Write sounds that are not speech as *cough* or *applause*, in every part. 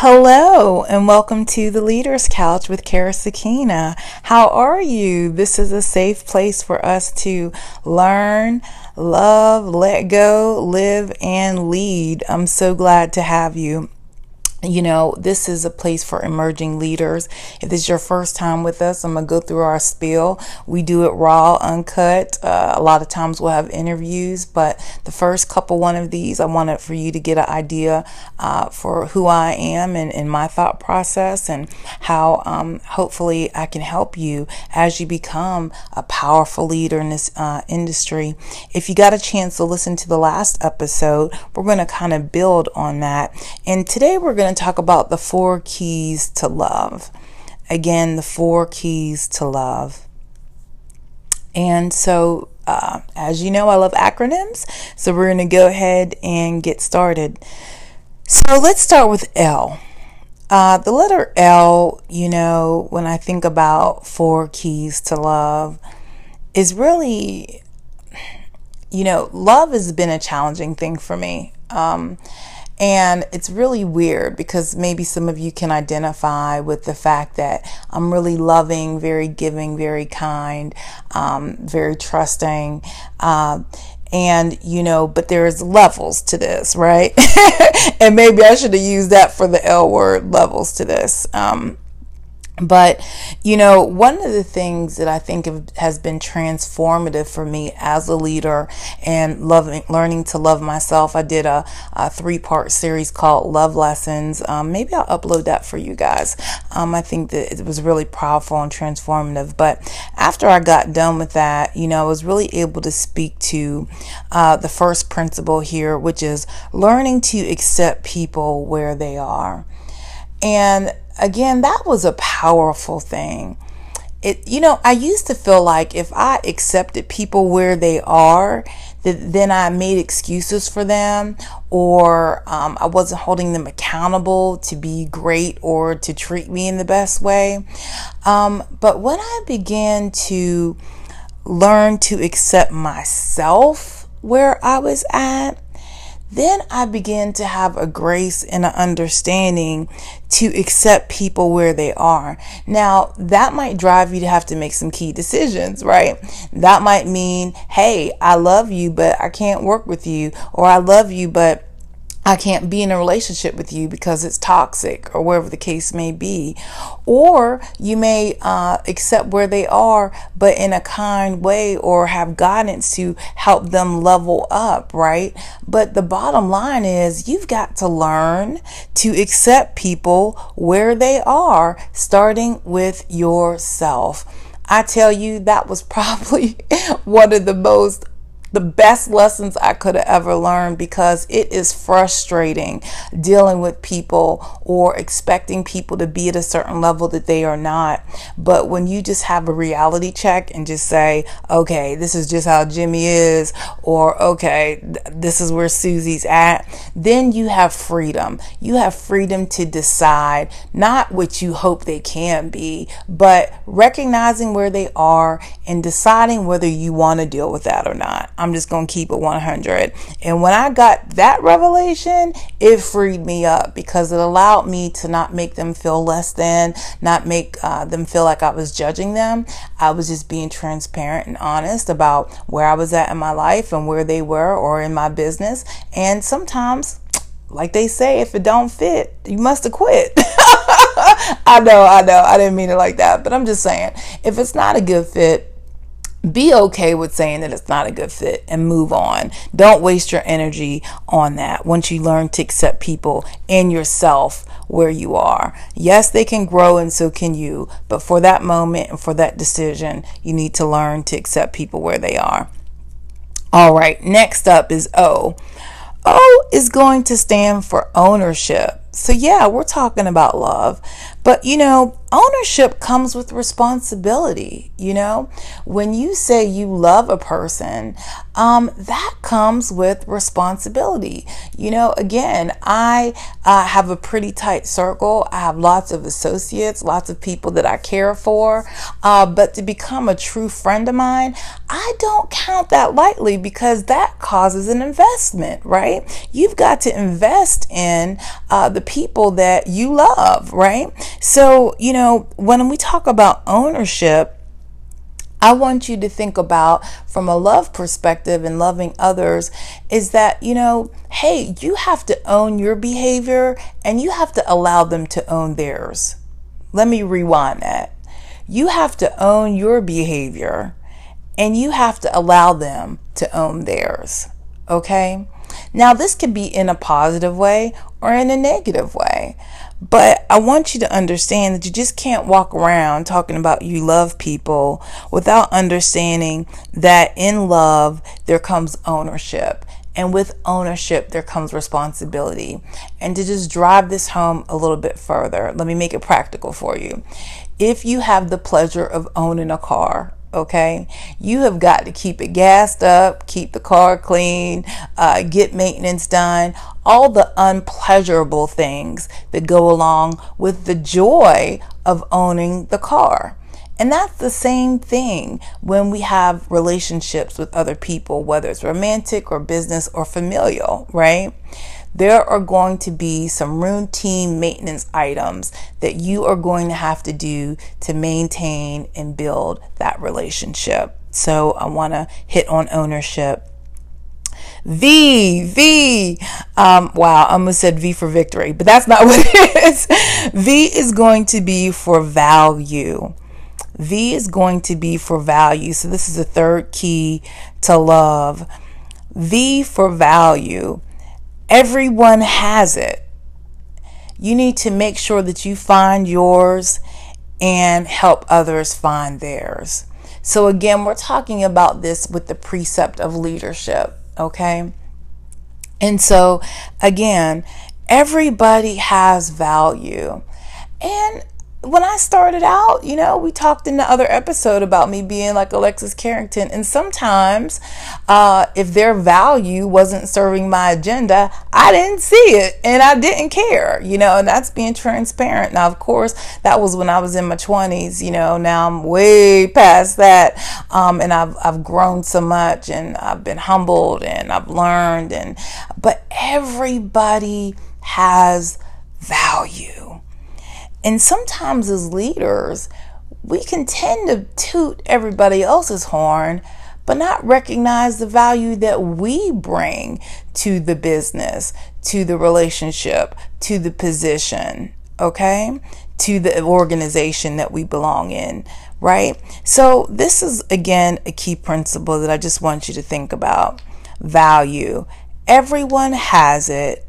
Hello, and welcome to the Leaders Couch with Kara Sakina. How are you? This is a safe place for us to learn, love, let go, live, and lead. I'm so glad to have you you know, this is a place for emerging leaders. If this is your first time with us, I'm going to go through our spiel. We do it raw, uncut. Uh, a lot of times we'll have interviews, but the first couple one of these, I wanted for you to get an idea uh, for who I am and, and, my thought process and how um, hopefully I can help you as you become a powerful leader in this uh, industry. If you got a chance to listen to the last episode, we're going to kind of build on that. And today we're going to talk about the four keys to love. Again, the four keys to love. And so, uh, as you know, I love acronyms. So, we're going to go ahead and get started. So, let's start with L. Uh, the letter L, you know, when I think about four keys to love, is really, you know, love has been a challenging thing for me. Um, and it's really weird because maybe some of you can identify with the fact that I'm really loving, very giving, very kind, um, very trusting. Uh, and you know, but there's levels to this, right? *laughs* and maybe I should have used that for the L word levels to this. Um, but, you know, one of the things that I think has been transformative for me as a leader and loving, learning to love myself, I did a, a three part series called Love Lessons. Um, maybe I'll upload that for you guys. Um, I think that it was really powerful and transformative. But after I got done with that, you know, I was really able to speak to uh, the first principle here, which is learning to accept people where they are. And again, that was a powerful thing. It, you know, I used to feel like if I accepted people where they are, that then I made excuses for them, or um, I wasn't holding them accountable to be great or to treat me in the best way. Um, but when I began to learn to accept myself where I was at, then I began to have a grace and an understanding to accept people where they are. Now, that might drive you to have to make some key decisions, right? That might mean, hey, I love you, but I can't work with you, or I love you, but I can't be in a relationship with you because it's toxic or whatever the case may be. Or you may uh, accept where they are, but in a kind way or have guidance to help them level up, right? But the bottom line is you've got to learn to accept people where they are, starting with yourself. I tell you, that was *laughs* probably one of the most the best lessons I could have ever learned because it is frustrating dealing with people or expecting people to be at a certain level that they are not. But when you just have a reality check and just say, okay, this is just how Jimmy is, or okay, this is where Susie's at, then you have freedom. You have freedom to decide not what you hope they can be, but recognizing where they are and deciding whether you want to deal with that or not. I'm just going to keep it 100. And when I got that revelation, it freed me up because it allowed me to not make them feel less than, not make uh, them feel like I was judging them. I was just being transparent and honest about where I was at in my life and where they were or in my business. And sometimes, like they say, if it don't fit, you must have quit. *laughs* I know, I know, I didn't mean it like that, but I'm just saying, if it's not a good fit, be okay with saying that it's not a good fit and move on. Don't waste your energy on that once you learn to accept people and yourself where you are. Yes, they can grow and so can you, but for that moment and for that decision, you need to learn to accept people where they are. All right, next up is O. O is going to stand for ownership. So, yeah, we're talking about love, but you know, ownership comes with responsibility. You know, when you say you love a person, um, that comes with responsibility. You know, again, I uh, have a pretty tight circle. I have lots of associates, lots of people that I care for. Uh, but to become a true friend of mine, I don't count that lightly because that causes an investment, right? You've got to invest in uh, the people that you love, right? So, you know, when we talk about ownership, I want you to think about from a love perspective and loving others is that, you know, hey, you have to own your behavior and you have to allow them to own theirs. Let me rewind that. You have to own your behavior and you have to allow them to own theirs. Okay? Now, this could be in a positive way or in a negative way. But I want you to understand that you just can't walk around talking about you love people without understanding that in love there comes ownership. And with ownership, there comes responsibility. And to just drive this home a little bit further, let me make it practical for you. If you have the pleasure of owning a car, okay? You have got to keep it gassed up, keep the car clean, uh, get maintenance done, all the unpleasurable things that go along with the joy of owning the car. And that's the same thing when we have relationships with other people, whether it's romantic or business or familial, right? There are going to be some routine maintenance items that you are going to have to do to maintain and build that relationship. So I want to hit on ownership. V, V. Um, wow, I almost said V for victory, but that's not *laughs* what it is. V is going to be for value. V is going to be for value. So this is the third key to love. V for value. Everyone has it. You need to make sure that you find yours and help others find theirs. So, again, we're talking about this with the precept of leadership, okay? And so, again, everybody has value. And when I started out, you know, we talked in the other episode about me being like Alexis Carrington. And sometimes, uh, if their value wasn't serving my agenda, I didn't see it and I didn't care, you know, and that's being transparent. Now, of course, that was when I was in my 20s, you know, now I'm way past that. Um, and I've, I've grown so much and I've been humbled and I've learned. And, but everybody has value and sometimes as leaders, we can tend to toot everybody else's horn, but not recognize the value that we bring to the business, to the relationship, to the position, okay? To the organization that we belong in, right? So, this is again a key principle that I just want you to think about value. Everyone has it.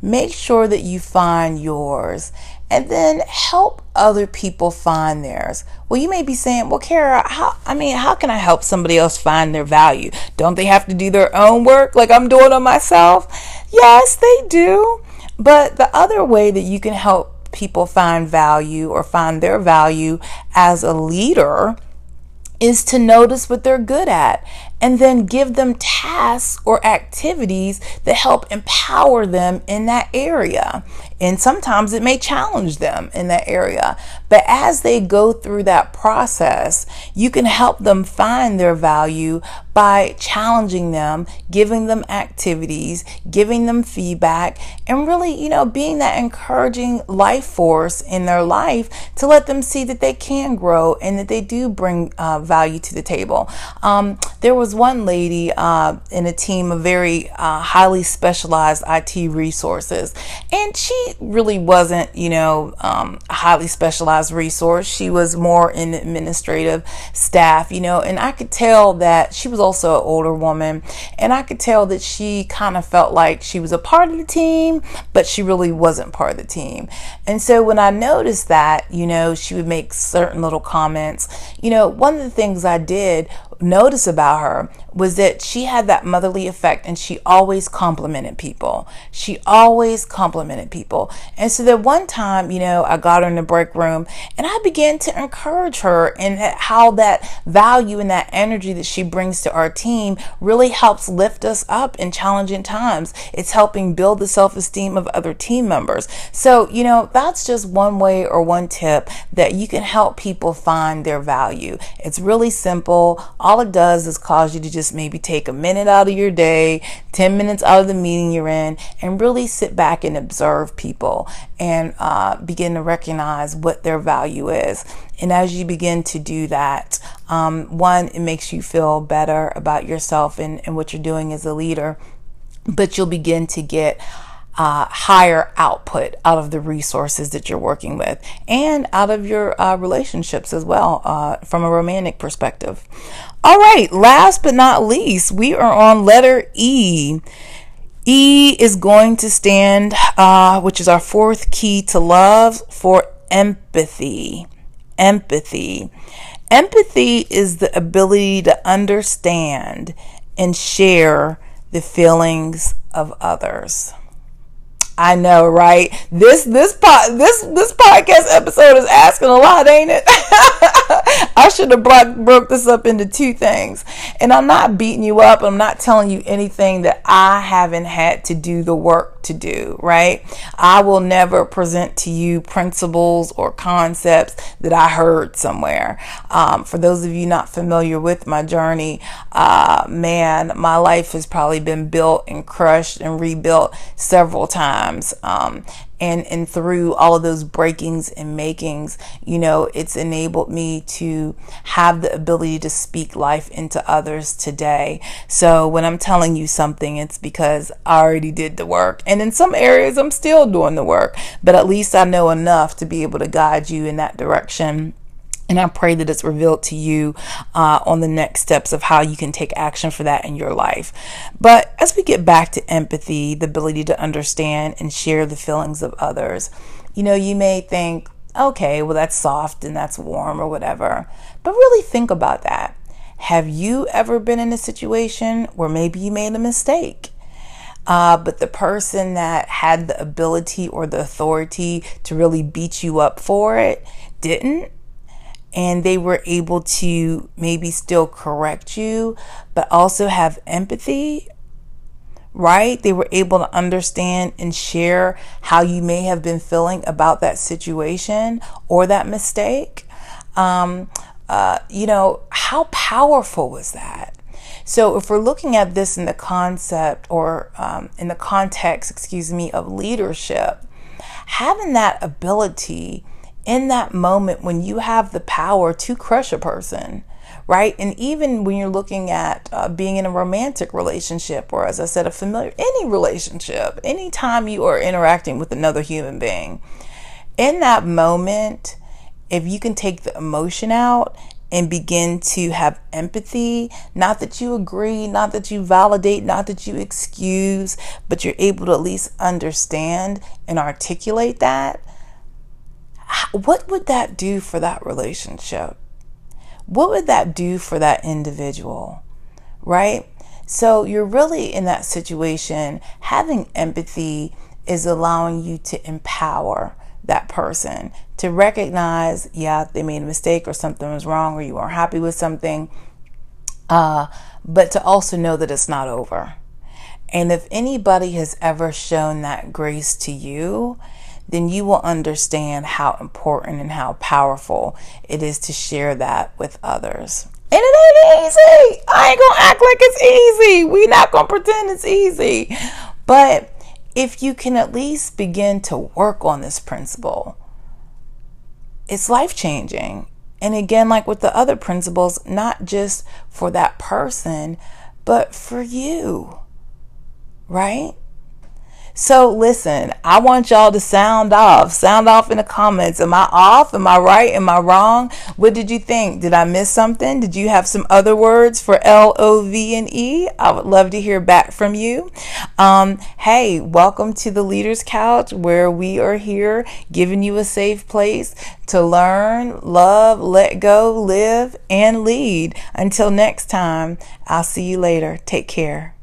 Make sure that you find yours and then help other people find theirs. Well, you may be saying, "Well, Kara, how I mean, how can I help somebody else find their value? Don't they have to do their own work like I'm doing on myself?" Yes, they do. But the other way that you can help people find value or find their value as a leader is to notice what they're good at and then give them tasks or activities that help empower them in that area. And sometimes it may challenge them in that area. But as they go through that process, you can help them find their value by challenging them, giving them activities, giving them feedback, and really, you know, being that encouraging life force in their life to let them see that they can grow and that they do bring uh, value to the table. Um, there was one lady uh, in a team of very uh, highly specialized IT resources, and she really wasn't, you know, um, highly specialized resource. She was more in administrative staff, you know, and I could tell that she was also an older woman, and I could tell that she kind of felt like she was a part of the team, but she really wasn't part of the team. And so when I noticed that, you know, she would make certain little comments, you know, one of the things I did notice about her was that she had that motherly effect and she always complimented people. She always complimented people. And so that one time, you know, I got her in the break room and I began to encourage her and how that value and that energy that she brings to our team really helps lift us up in challenging times. It's helping build the self esteem of other team members. So, you know, that's just one way or one tip that you can help people find their value. It's really simple. All it does is cause you to just maybe take a minute out of your day, 10 minutes out of the meeting you're in, and really sit back and observe people and uh, begin to recognize what their value is. And as you begin to do that, um, one, it makes you feel better about yourself and, and what you're doing as a leader, but you'll begin to get uh, higher output out of the resources that you're working with and out of your uh, relationships as well uh, from a romantic perspective. All right, last but not least, we are on letter E. E is going to stand, uh, which is our fourth key to love, for empathy. Empathy. Empathy is the ability to understand and share the feelings of others. I know, right? This this pod this this podcast episode is asking a lot, ain't it? *laughs* I should have broke broke this up into two things. And I'm not beating you up. I'm not telling you anything that I haven't had to do the work to do, right? I will never present to you principles or concepts that I heard somewhere. Um, for those of you not familiar with my journey, uh, man, my life has probably been built and crushed and rebuilt several times. Um, and and through all of those breakings and makings you know it's enabled me to have the ability to speak life into others today. So when i'm telling you something it's because i already did the work. And in some areas i'm still doing the work. But at least i know enough to be able to guide you in that direction and I pray that it's revealed to you uh, on the next steps of how you can take action for that in your life. But as we get back to empathy, the ability to understand and share the feelings of others, you know, you may think, okay, well, that's soft and that's warm or whatever. But really think about that. Have you ever been in a situation where maybe you made a mistake? Uh, but the person that had the ability or the authority to really beat you up for it didn't? And they were able to maybe still correct you, but also have empathy, right? They were able to understand and share how you may have been feeling about that situation or that mistake. Um, uh, you know, how powerful was that? So, if we're looking at this in the concept or um, in the context, excuse me, of leadership, having that ability in that moment when you have the power to crush a person, right? And even when you're looking at uh, being in a romantic relationship, or as I said, a familiar, any relationship, anytime you are interacting with another human being, in that moment, if you can take the emotion out and begin to have empathy, not that you agree, not that you validate, not that you excuse, but you're able to at least understand and articulate that what would that do for that relationship? What would that do for that individual? Right? So you're really in that situation. Having empathy is allowing you to empower that person to recognize, yeah, they made a mistake or something was wrong or you weren't happy with something, uh, but to also know that it's not over. And if anybody has ever shown that grace to you, then you will understand how important and how powerful it is to share that with others. And it ain't easy. I ain't gonna act like it's easy. We not gonna pretend it's easy. But if you can at least begin to work on this principle, it's life changing. And again, like with the other principles, not just for that person, but for you, right? So listen, I want y'all to sound off. Sound off in the comments. Am I off? Am I right? Am I wrong? What did you think? Did I miss something? Did you have some other words for L O V and E? I would love to hear back from you. Um, hey, welcome to the Leaders Couch where we are here giving you a safe place to learn, love, let go, live, and lead. Until next time, I'll see you later. Take care.